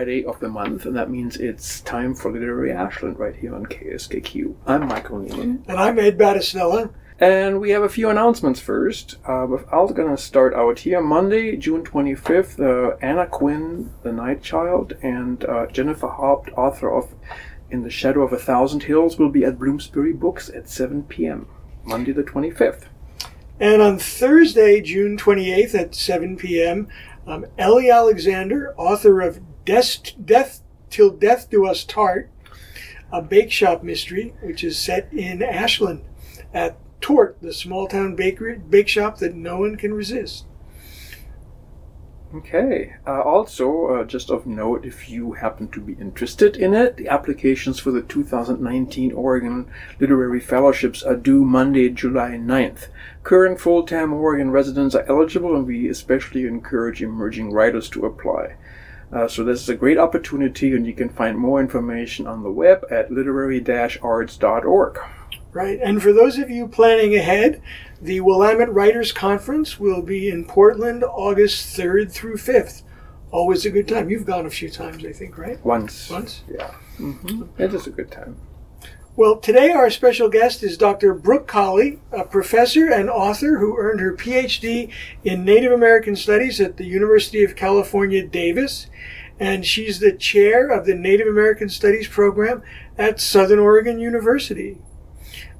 Friday of the month, and that means it's time for Literary Ashland right here on KSKQ. I'm Michael Niemann. And I'm Ed Battistella. And we have a few announcements first. Uh, I'm going to start out here. Monday, June 25th, uh, Anna Quinn, The Night Child, and uh, Jennifer Haupt, author of In the Shadow of a Thousand Hills, will be at Bloomsbury Books at 7 p.m. Monday the 25th. And on Thursday, June 28th at 7 p.m., um, Ellie Alexander, author of Death, Death Till Death Do Us Tart, a bake shop mystery, which is set in Ashland at Torte, the small town bakery bake shop that no one can resist. Okay. Uh, also, uh, just of note, if you happen to be interested in it, the applications for the 2019 Oregon Literary Fellowships are due Monday, July 9th. Current full-time Oregon residents are eligible, and we especially encourage emerging writers to apply. Uh, so this is a great opportunity, and you can find more information on the web at literary-arts.org. Right, and for those of you planning ahead, the Willamette Writers Conference will be in Portland August 3rd through 5th. Always a good time. You've gone a few times, I think, right? Once. Once? Yeah. Mm-hmm. It is a good time. Well, today our special guest is Dr. Brook Colley, a professor and author who earned her PhD in Native American Studies at the University of California, Davis. And she's the chair of the Native American Studies program at Southern Oregon University.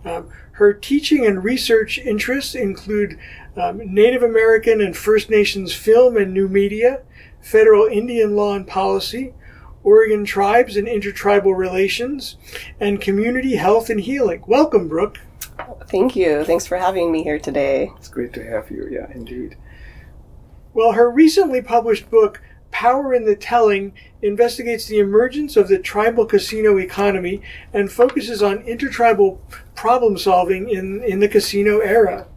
Um, her teaching and research interests include um, Native American and First Nations film and new media, federal Indian law and policy, Oregon tribes and intertribal relations, and community health and healing. Welcome, Brook. Thank you. Thanks for having me here today. It's great to have you. Yeah, indeed. Well, her recently published book, Power in the Telling investigates the emergence of the tribal casino economy and focuses on intertribal problem solving in, in the casino era.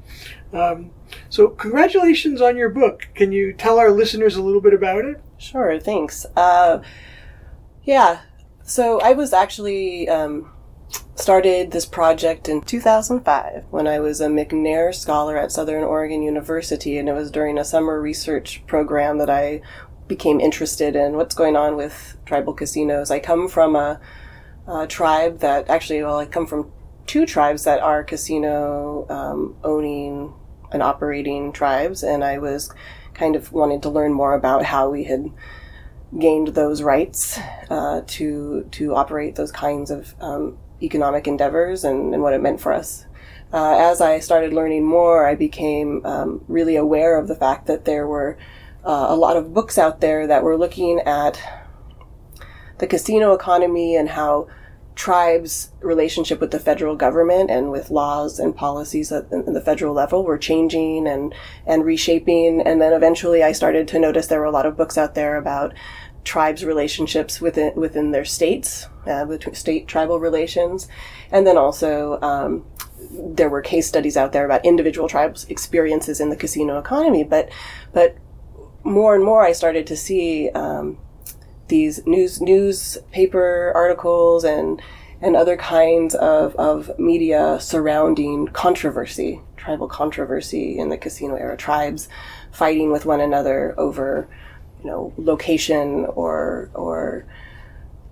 Um, so, congratulations on your book. Can you tell our listeners a little bit about it? Sure, thanks. Uh, yeah, so I was actually um, started this project in 2005 when I was a McNair Scholar at Southern Oregon University, and it was during a summer research program that I became interested in what's going on with tribal casinos. I come from a, a tribe that actually, well, I come from two tribes that are casino um, owning and operating tribes, and I was kind of wanting to learn more about how we had gained those rights uh, to to operate those kinds of um, economic endeavors and, and what it meant for us. Uh, as I started learning more, I became um, really aware of the fact that there were uh, a lot of books out there that were looking at the casino economy and how tribes' relationship with the federal government and with laws and policies at the federal level were changing and, and reshaping. And then eventually I started to notice there were a lot of books out there about tribes' relationships within, within their states, uh, between state tribal relations. And then also, um, there were case studies out there about individual tribes' experiences in the casino economy. But, but more and more I started to see um, these news newspaper articles and and other kinds of, of media surrounding controversy, tribal controversy in the casino era, tribes fighting with one another over, you know, location or or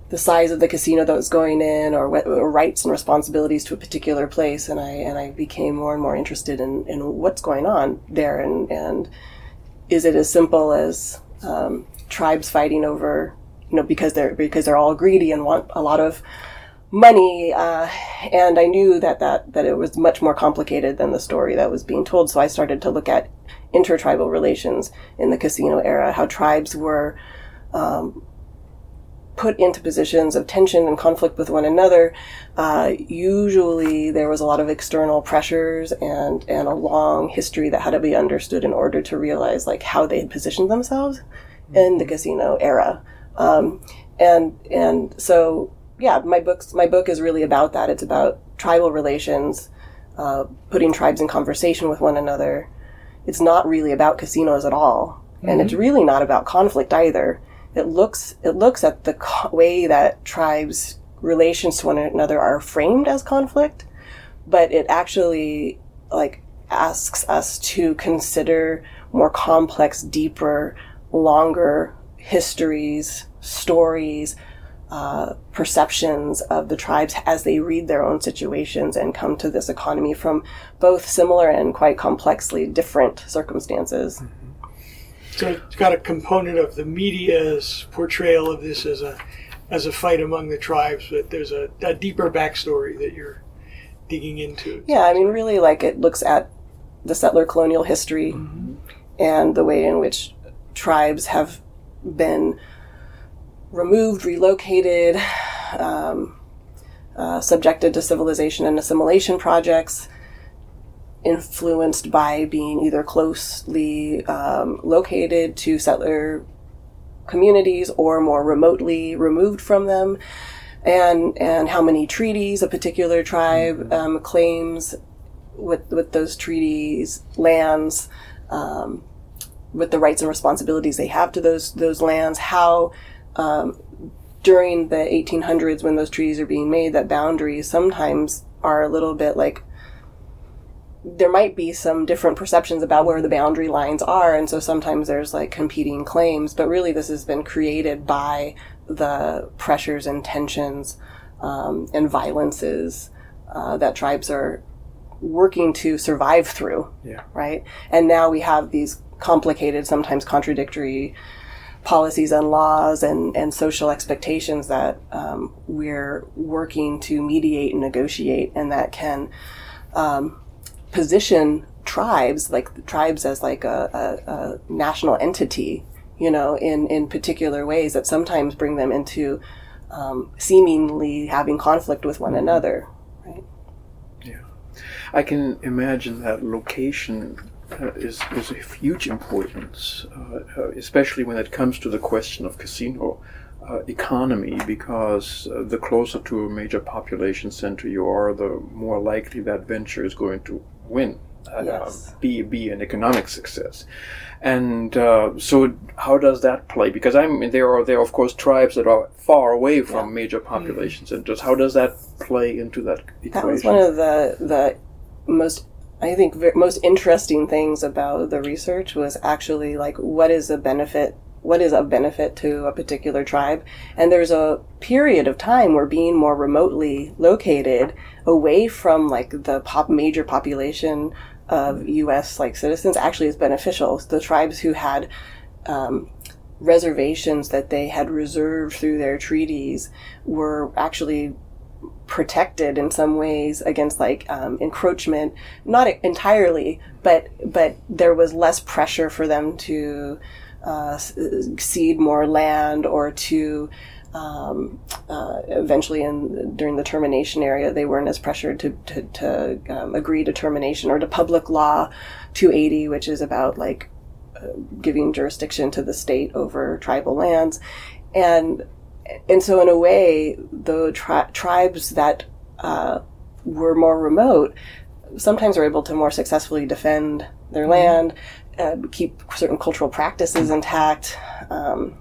the size of the casino that was going in or, or, rights and responsibilities to a particular place. And I and I became more and more interested in, in what's going on there. And and is it as simple as um, tribes fighting over, you know, because they're because they're all greedy and want a lot of money? Uh, and I knew that that that it was much more complicated than the story that was being told. So I started to look at intertribal relations in the casino era, how tribes were um, put into positions of tension and conflict with one another, uh, usually there was a lot of external pressures and and a long history that had to be understood in order to realize like how they had positioned themselves mm-hmm. in the casino era. Um, and and so yeah, my books my book is really about that. It's about tribal relations, uh, putting tribes in conversation with one another. It's not really about casinos at all, mm-hmm. and it's mm-hmm. really not about conflict either it looks it looks at the co- way that tribes relations to one another are framed as conflict but it actually like asks us to consider more complex deeper longer histories, stories, uh, perceptions of the tribes as they read their own situations and come to this economy from both similar and quite complexly different circumstances. So it's got a component of the media's portrayal of this as a as a fight among the tribes, but there's a, a deeper backstory that you're digging into. Yeah, I mean, really, like it looks at the settler colonial history and the way in which tribes have been removed, relocated, um, uh, subjected to civilization and assimilation projects, influenced by being either closely um, located to settler communities or more remotely removed from them, and and how many treaties a particular tribe um, claims with with those treaties lands. Um, with the rights and responsibilities they have to those those lands, how um, during the 1800s when those treaties are being made, that boundaries sometimes are a little bit like there might be some different perceptions about where the boundary lines are, and so sometimes there's like competing claims. But really, this has been created by the pressures and tensions um, and violences uh, that tribes are working to survive through. Yeah. Right. And now we have these complicated, sometimes contradictory policies and laws and, and social expectations that um, we're working to mediate and negotiate, and that can um, position tribes, like tribes, as like a, a, a national entity, you know, in, in particular ways that sometimes bring them into um, seemingly having conflict with one another. Right? Yeah. I can imagine that location uh, is, is of huge importance, uh, uh, especially when it comes to the question of casino uh, economy, because uh, the closer to a major population center you are, the more likely that venture is going to win. Yes. be be an economic success, and uh, so how does that play? Because I mean, there are there are of course tribes that are far away from major population centers. How does that play into that equation? That was one of the the most I think ver- most interesting things about the research was actually like what is a benefit what is a benefit to a particular tribe? And there's a period of time where being more remotely located away from like the pop major population of US like citizens actually is beneficial. The tribes who had um, reservations that they had reserved through their treaties were actually protected in some ways against like um, encroachment not entirely but but there was less pressure for them to uh, cede more land or to um, uh, eventually in during the termination area they weren't as pressured to, to, to um, agree to termination or to public law 280 which is about like uh, giving jurisdiction to the state over tribal lands. And and so in a way the tri- tribes that uh, were more remote sometimes are able to more successfully defend their land uh, keep certain cultural practices intact um,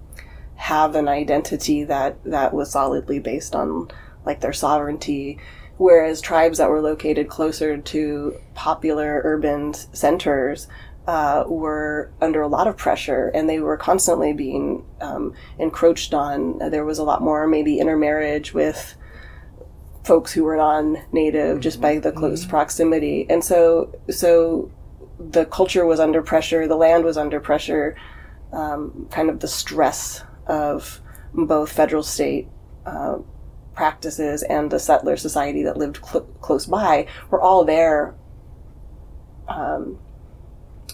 have an identity that that was solidly based on like their sovereignty. Whereas tribes that were located closer to popular urban centers uh, were under a lot of pressure and they were constantly being um, encroached on. There was a lot more maybe intermarriage with folks who were non-native just by the close proximity, and so so the culture was under pressure, the land was under pressure, um, kind of the stress of both federal state. Uh, practices and the settler society that lived cl- close by were all there um,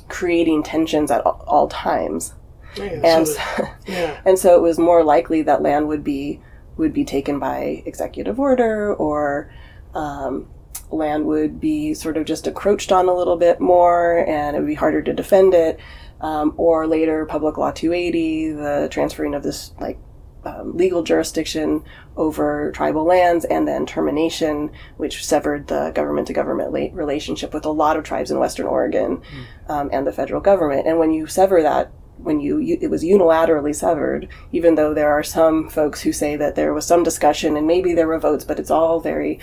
creating tensions at all, all times Yeah, and so that- yeah. and so it was more likely that land would be would be taken by executive order or um, land would be sort of just encroached on a little bit more and it would be harder to defend it um, or later public law 280 the transferring of this like um, legal jurisdiction over tribal lands and then termination which severed the government to government relationship with a lot of tribes in western oregon um, and the federal government. And when you sever that when you, you it was unilaterally severed even though there are some folks who say that there was some discussion and maybe there were votes but it's all very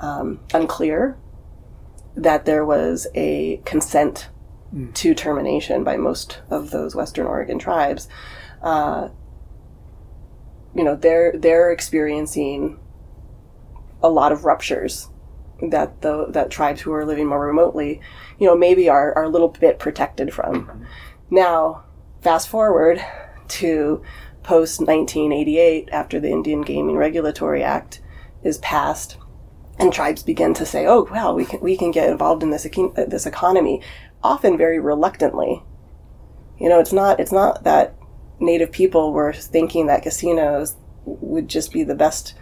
um, unclear that there was a consent to termination by most of those western oregon tribes. Uh, you know, they're they're experiencing a lot of ruptures that the that tribes who are living more remotely, you know, maybe are, are a little bit protected from. Now, fast forward to post 1988 after the Indian Gaming Regulatory Act is passed and tribes begin to say, "Oh, well, we can we can get involved in this this economy," often very reluctantly. You know, it's not it's not that native people were thinking that casinos would just be the best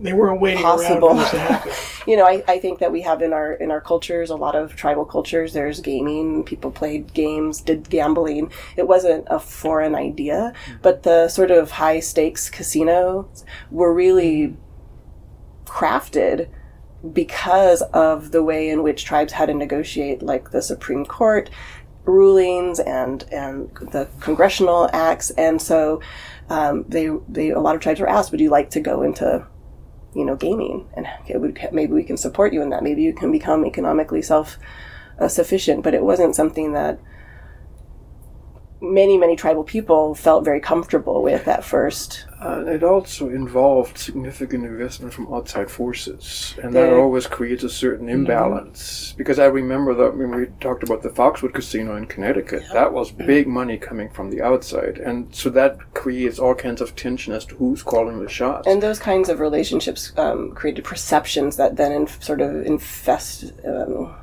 they weren't waiting Possible. around for this to happen. you know I, I think that we have in our in our cultures a lot of tribal cultures there's gaming people played games did gambling it wasn't a foreign idea mm-hmm. but the sort of high stakes casinos were really crafted because of the way in which tribes had to negotiate like the supreme court rulings and and the congressional acts and so um, they they a lot of tribes were asked would you like to go into you know, gaming, and would, maybe we can support you in that. Maybe you can become economically self uh, sufficient. But it wasn't something that many, many tribal people felt very comfortable with at first. Uh, it also involved significant investment from outside forces, and that always creates a certain imbalance. Because I remember that when we talked about the Foxwood Casino in Connecticut, that was big money coming from the outside, and so that creates all kinds of tension as to who's calling the shots. And those kinds of relationships um, created perceptions that then inf- sort of infest. Um,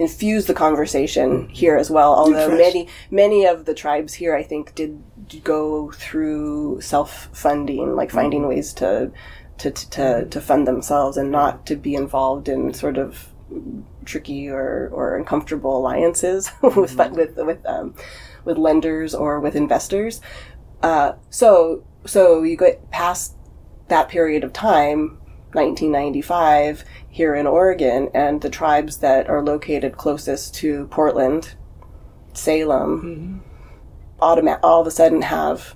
infuse the conversation here as well. Although many many of the tribes here i think did go through self-funding like finding ways to to, to, to fund themselves and not to be involved in sort of tricky or, or uncomfortable alliances with with with um, with lenders or with investors. Uh, so so you get past that period of time, 1995, here in Oregon, and the tribes that are located closest to Portland, Salem, automa- all of a sudden have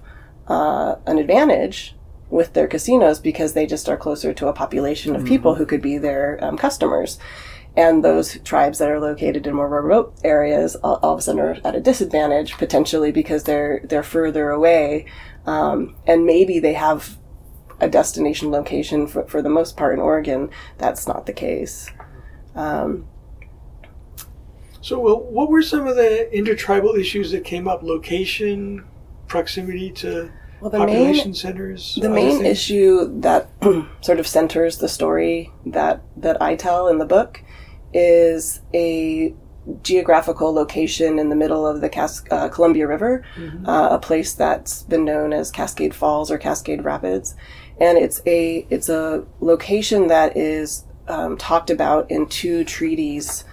uh, an advantage with their casinos because they just are closer to a population of people who could be their um, customers. And those tribes that are located in more remote areas all, all of a sudden are at a disadvantage potentially because they're they're further away, um, and maybe they have a destination location for, for the most part in Oregon. That's not the case. Um, So, well, what were some of the intertribal issues that came up? Location, proximity to well, the main population centers. The main things? issue that sort of centers the story that that I tell in the book is a geographical location in the middle of the Cas- uh, Columbia River, uh, a place that's been known as Cascade Falls or Cascade Rapids, and it's a it's a location that is um, talked about in two treaties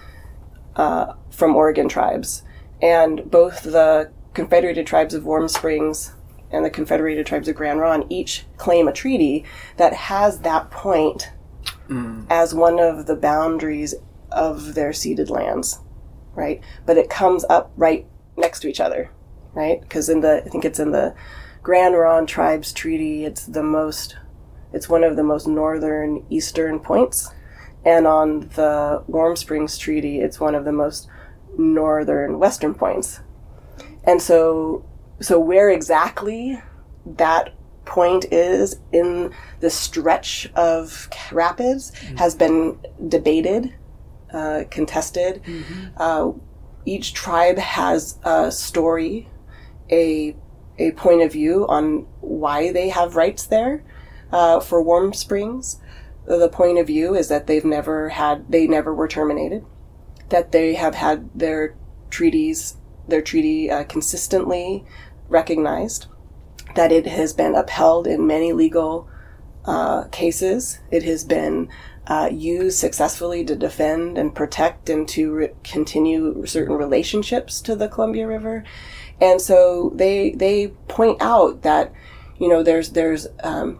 uh, from Oregon tribes, and both the Confederated Tribes of Warm Springs and the Confederated Tribes of Grand Ronde each claim a treaty that has that point as one of the boundaries of their ceded lands, right? But it comes up right next to each other, right? Because in the, I think it's in the Grand Ronde Tribes Treaty, it's the most, it's one of the most northern eastern points. And on the Warm Springs Treaty, it's one of the most northern western points. And so, so where exactly that point is in the stretch of rapids mm. has been debated, uh, contested. Uh, each tribe has a story, a a point of view on why they have rights there. Uh, for Warm Springs, the point of view is that they've never had, they never were terminated, that they have had their treaties, their treaty uh, consistently recognized, that it has been upheld in many legal uh, cases. It has been uh, used successfully to defend and protect and to re- continue certain relationships to the Columbia River. And so they they point out that you know there's there's um,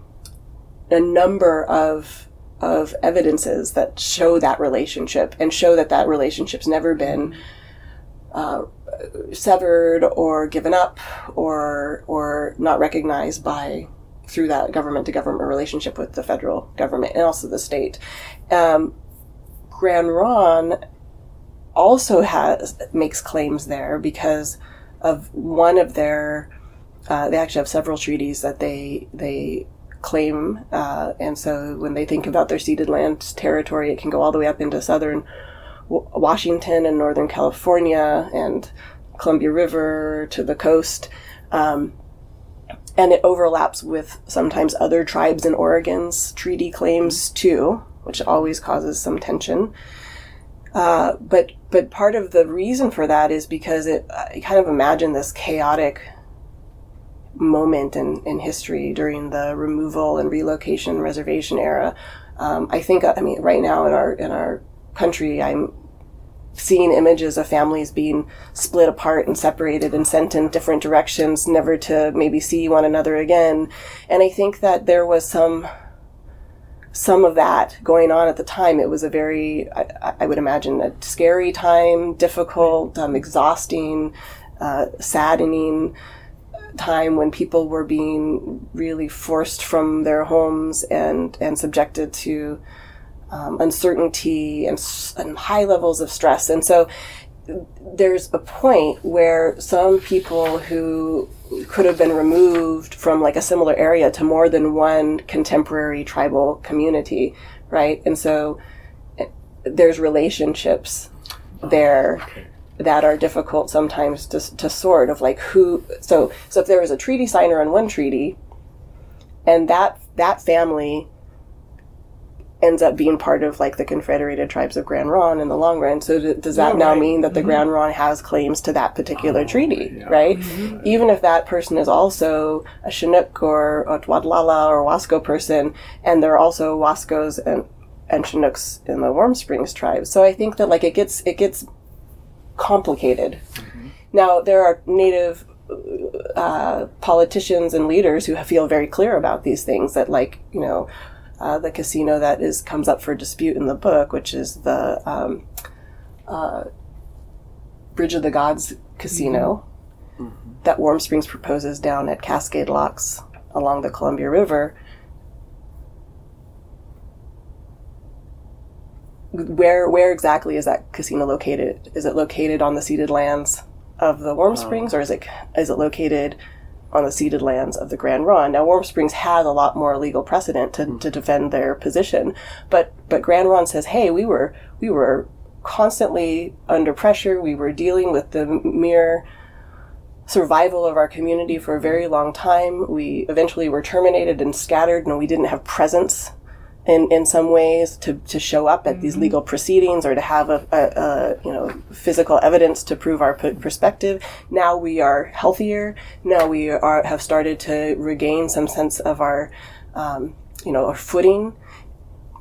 a number of of evidences that show that relationship and show that that relationship's never been uh, severed or given up or or not recognized by through that government to government relationship with the federal government and also the state. Um, Grand Ronde also has makes claims there because of one of their uh, they actually have several treaties that they they claim, uh, and so when they think about their ceded land territory, it can go all the way up into southern Washington and northern California and Columbia River to the coast. Um, and it overlaps with sometimes other tribes in Oregon's treaty claims too, which always causes some tension. Uh, but but part of the reason for that is because it I kind of imagine this chaotic moment in, in history during the removal and relocation reservation era. Um, I think I mean right now in our in our country, I'm seeing images of families being split apart and separated and sent in different directions, never to maybe see one another again. And I think that there was some some of that going on at the time. It was a very, I, I would imagine, a scary time, difficult, um, exhausting, uh, saddening time when people were being really forced from their homes and and subjected to um, uncertainty and, and high levels of stress. And so there's a point where some people who could have been removed from like a similar area to more than one contemporary tribal community, right? And so eh, there's relationships there okay. that are difficult sometimes to, to sort of like who so so if there was a treaty signer on one treaty and that that family ends up being part of like the Confederated Tribes of Grand Ronde in the long run. So d- does that now right. mean that the mm-hmm. Grand Ronde has claims to that particular oh, treaty, yeah. right? Mm-hmm. Even if that person is also a Chinook or a Watlala or Wasco person, and there are also Wascos and and Chinooks in the Warm Springs tribe. So I think that like it gets it gets complicated. Mm-hmm. Now there are native uh, politicians and leaders who feel very clear about these things that like you know uh, the casino that is comes up for dispute in the book, which is the um, uh, Bridge of the Gods casino mm-hmm. mm-hmm. that Warm Springs proposes down at Cascade Locks along the Columbia River. Where where exactly is that casino located? Is it located on the ceded lands of the Warm Springs, or is it is it located on the ceded lands of the Grand Ronde. Now, Warm Springs has a lot more legal precedent to, mm. to defend their position, but but Grand Ronde says, hey, we were we were constantly under pressure. We were dealing with the mere survival of our community for a very long time. We eventually were terminated and scattered, and we didn't have presence in, in some ways to, to show up at mm-hmm. these legal proceedings or to have a, a, a, you know physical evidence to prove our perspective. Now we are healthier. Now we are have started to regain some sense of our um, you know our footing.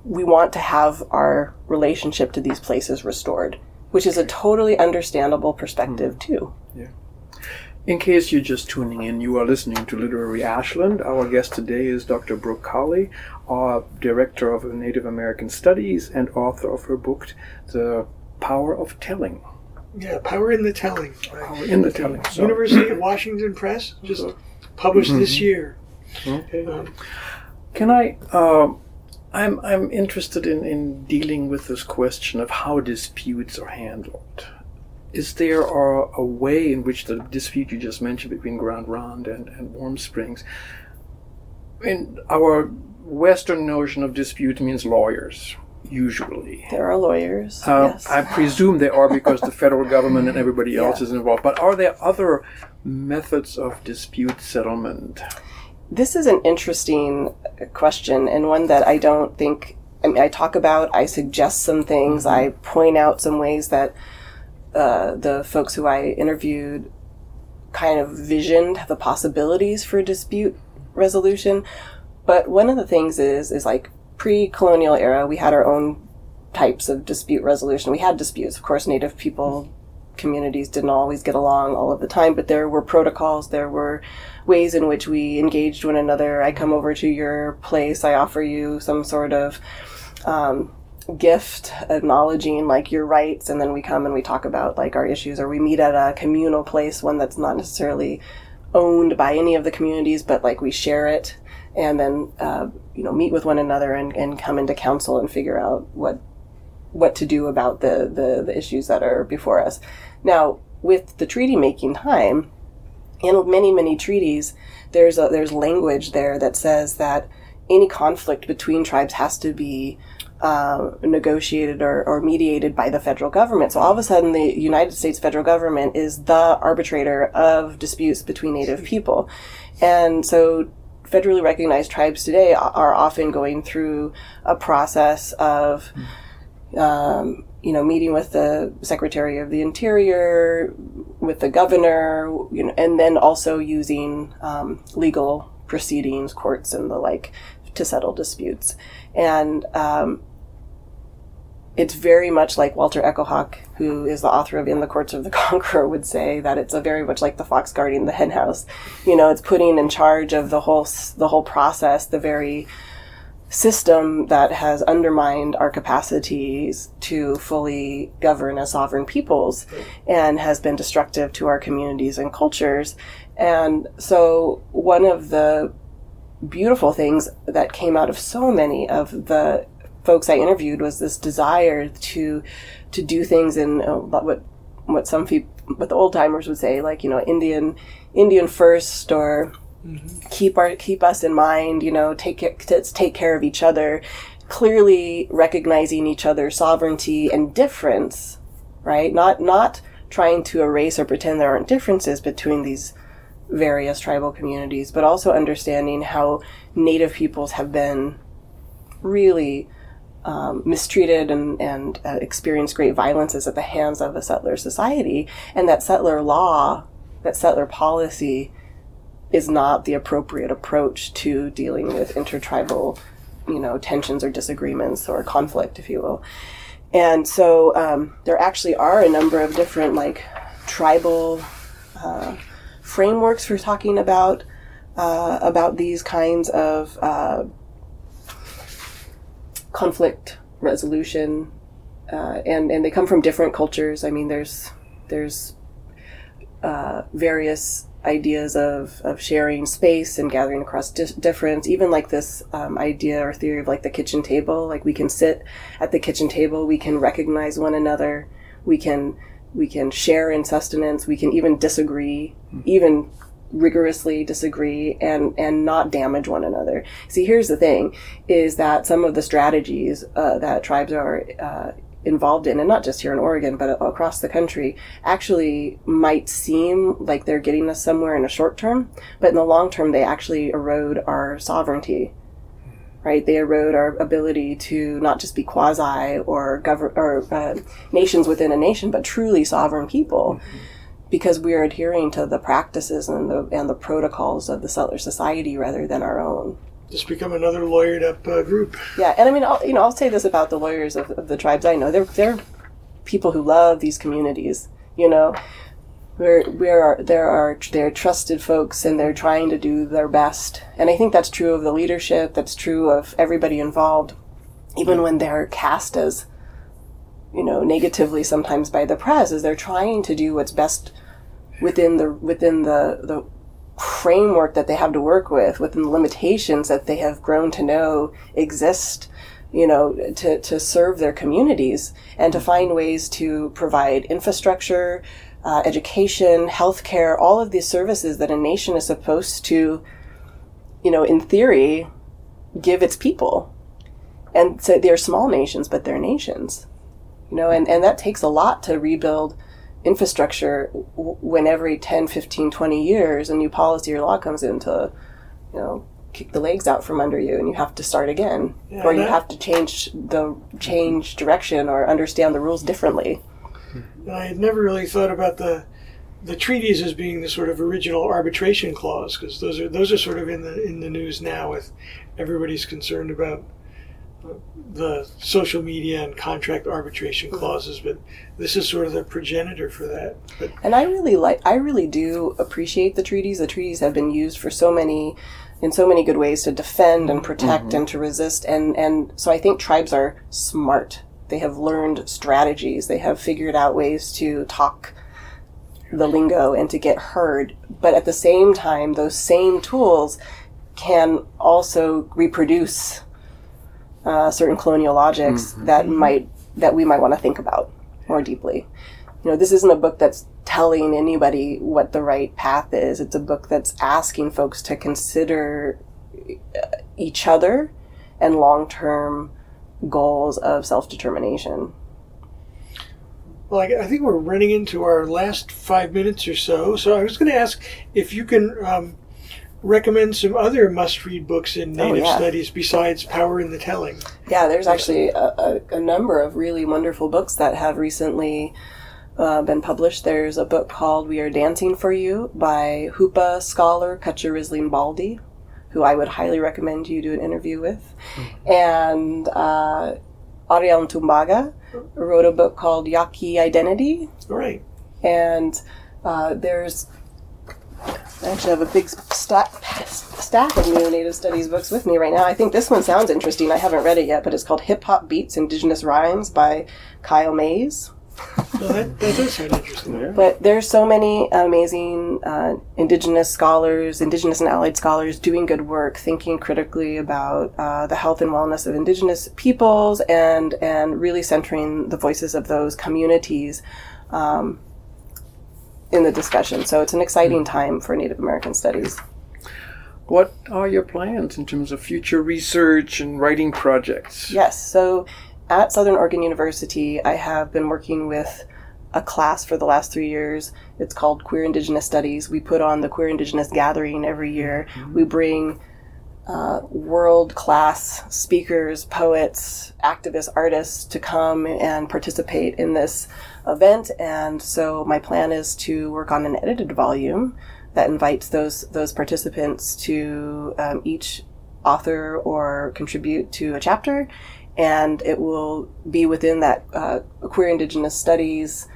We want to have our relationship to these places restored, which is a totally understandable perspective mm-hmm. too. Yeah. In case you're just tuning in, you are listening to Literary Ashland. Our guest today is Dr. Brook Colley, uh, Director of Native American Studies and author of her book, The Power of Telling. Yeah, Power in the Telling. Power in the Telling. So. University of Washington Press, just published mm-hmm. this year. Okay. Um, Can I? Uh, I'm I'm interested in, in dealing with this question of how disputes are handled is there a, a, way in which the dispute you just mentioned between Grand Ronde and, and Warm Springs, in our Western notion of dispute means lawyers, usually. There are lawyers. Uh, yes. I presume there are because the federal government and everybody else yeah. is involved. But are there other methods of dispute settlement? This is an interesting question and one that I don't think. I mean, I talk about, I suggest some things, mm-hmm. I point out some ways that uh, the folks who I interviewed kind of visioned the possibilities for dispute resolution. But one of the things is is like pre-colonial era, we had our own types of dispute resolution. We had disputes, of course. Native people communities didn't always get along all of the time, but there were protocols. There were ways in which we engaged one another. I come over to your place. I offer you some sort of um, gift acknowledging like your rights and then we come and we talk about like our issues or we meet at a communal place one that's not necessarily owned by any of the communities but like we share it and then uh, you know meet with one another and, and come into council and figure out what what to do about the, the the issues that are before us. Now with the treaty making time in many many treaties there's a, there's language there that says that any conflict between tribes has to be uh, negotiated or, or mediated by the federal government. So all of a sudden, the United States federal government is the arbitrator of disputes between Native people, and so federally recognized tribes today are often going through a process of um, you know, meeting with the Secretary of the Interior, with the governor, you know, and then also using um, legal proceedings, courts, and the like to settle disputes. And um, it's very much like Walter Echo-Hawk, who is the author of In the Courts of the Conqueror, would say that it's a very much like the fox guarding the henhouse. You know, it's putting in charge of the whole the whole process, the very system that has undermined our capacities to fully govern as sovereign peoples and has been destructive to our communities and cultures. And so, one of the beautiful things that came out of so many of the folks I interviewed was this desire to to do things in uh, what what some people what the old timers would say like you know Indian Indian first or Mm-hmm. Keep our keep us in mind. You know, take let's take care of each other. Clearly recognizing each other's sovereignty and difference, right? Not not trying to erase or pretend there aren't differences between these various tribal communities, but also understanding how Native peoples have been really um, mistreated and, and uh, experienced great violences at the hands of a settler society, and that settler law, that settler policy is not the appropriate approach to dealing with intertribal, you know, tensions or disagreements or conflict, if you will. And so um, there actually are a number of different like tribal uh, frameworks for talking about uh, about these kinds of uh, conflict resolution, uh, and and they come from different cultures. I mean, there's there's uh, various ideas of, of sharing space and gathering across di- difference, even like this um, idea or theory of like the kitchen table. Like we can sit at the kitchen table, we can recognize one another, we can we can share in sustenance, we can even disagree, even rigorously disagree and and not damage one another. See, here's the thing: is that some of the strategies uh, that tribes are uh, involved in, and not just here in Oregon, but across the country, actually might seem like they're getting us somewhere in a short term, but in the long term, they actually erode our sovereignty. Right, they erode our ability to not just be quasi or govern or uh, nations within a nation, but truly sovereign people, mm-hmm. Because we are adhering to the practices and the and the protocols of the settler society rather than our own just become another lawyered up uh, group. Yeah, and I mean, I'll, you know, I'll say this about the lawyers of, of the tribes I know. They're they're people who love these communities. You know, we're we're there are they're trusted folks, and they're trying to do their best. And I think that's true of the leadership. That's true of everybody involved, even when they're cast as you know negatively sometimes by the press, as they're trying to do what's best within the within the the framework that they have to work with, within the limitations that they have grown to know exist, you know, to, to serve their communities and to find ways to provide infrastructure, uh, education, healthcare, all of these services that a nation is supposed to, you know, in theory, give its people. And so they're small nations, but they're nations, you know, and, and that takes a lot to rebuild infrastructure when every 10, 15, 20 years a new policy or law comes in to, you know, kick the legs out from under you and you have to start again. Yeah, or you have to change the change direction or understand the rules differently. I had never really thought about the the treaties as being the sort of original arbitration clause because those are those are sort of in the in the news now with everybody's concerned about the social media and contract arbitration mm-hmm. clauses, but this is sort of the progenitor for that. But and I really like, I really do appreciate the treaties. The treaties have been used for so many, in so many good ways to defend and protect mm-hmm. and to resist. And and so I think tribes are smart. They have learned strategies. They have figured out ways to talk the lingo and to get heard. But at the same time, those same tools can also reproduce uh, certain colonial logics mm-hmm. that might that we might want to think about more deeply. You know, this isn't a book that's telling anybody what the right path is. It's a book that's asking folks to consider uh, each other and long term goals of self determination. Well, I, I, think we're running into our last five minutes or so. So I was going to ask if you can um, recommend some other must-read books in oh, Native oh, yeah. Studies besides Power in the Telling. Yeah, there's actually a, a, a number of really wonderful books that have recently uh, been published. There's a book called We Are Dancing for You by Hupa scholar Cutcha Risling Baldy, who I would highly recommend you do an interview with. Mm-hmm. And uh, Ariel Ntumbaga wrote a book called Yaqui Identity. Right. And uh, there's I actually have a big stack, stack of new Native Studies books with me right now. I think this one sounds interesting. I haven't read it yet, but it's called Hip Hop Beats Indigenous Rhymes by Kyle Mays. well, that, that, does sound interesting. Yeah. But there's so many amazing uh, Indigenous scholars, Indigenous and allied scholars doing good work, thinking critically about uh, the health and wellness of Indigenous peoples and and really centering the voices of those communities. Um, in the discussion. So it's an exciting time for Native American studies. What are your plans in terms of future research and writing projects? Yes, so at Southern Oregon University, I have been working with a class for the last three years. It's called Queer Indigenous Studies. We put on the Queer Indigenous Gathering every year. Mm-hmm. We bring uh, world class speakers, poets, activists, artists to come and participate in this event. And so my plan is to work on an edited volume that invites those those participants to um, each author or contribute to a chapter, and it will be within that uh, queer indigenous studies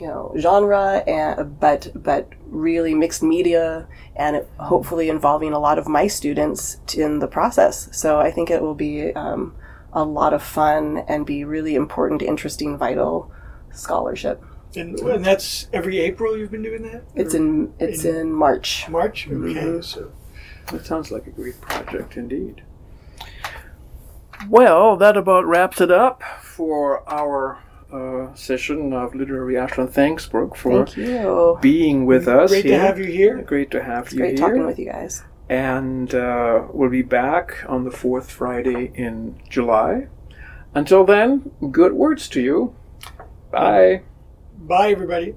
you know genre and but but really mixed media and hopefully involving a lot of my students in the process so i think it will be um, a lot of fun and be really important interesting vital scholarship. And, and that's every April you've been doing that? It's in it's in, in March. March. Okay, mm-hmm. so that sounds like a great project indeed. Well, that about wraps it up for our uh, session of literary Ashland. Thanks, Brook, for Thank being with us. Great here. to have you here. Great to have it's you great here. talking with you guys. And uh, we'll be back on the fourth Friday in July. Until then, good words to you. Bye. Bye, everybody.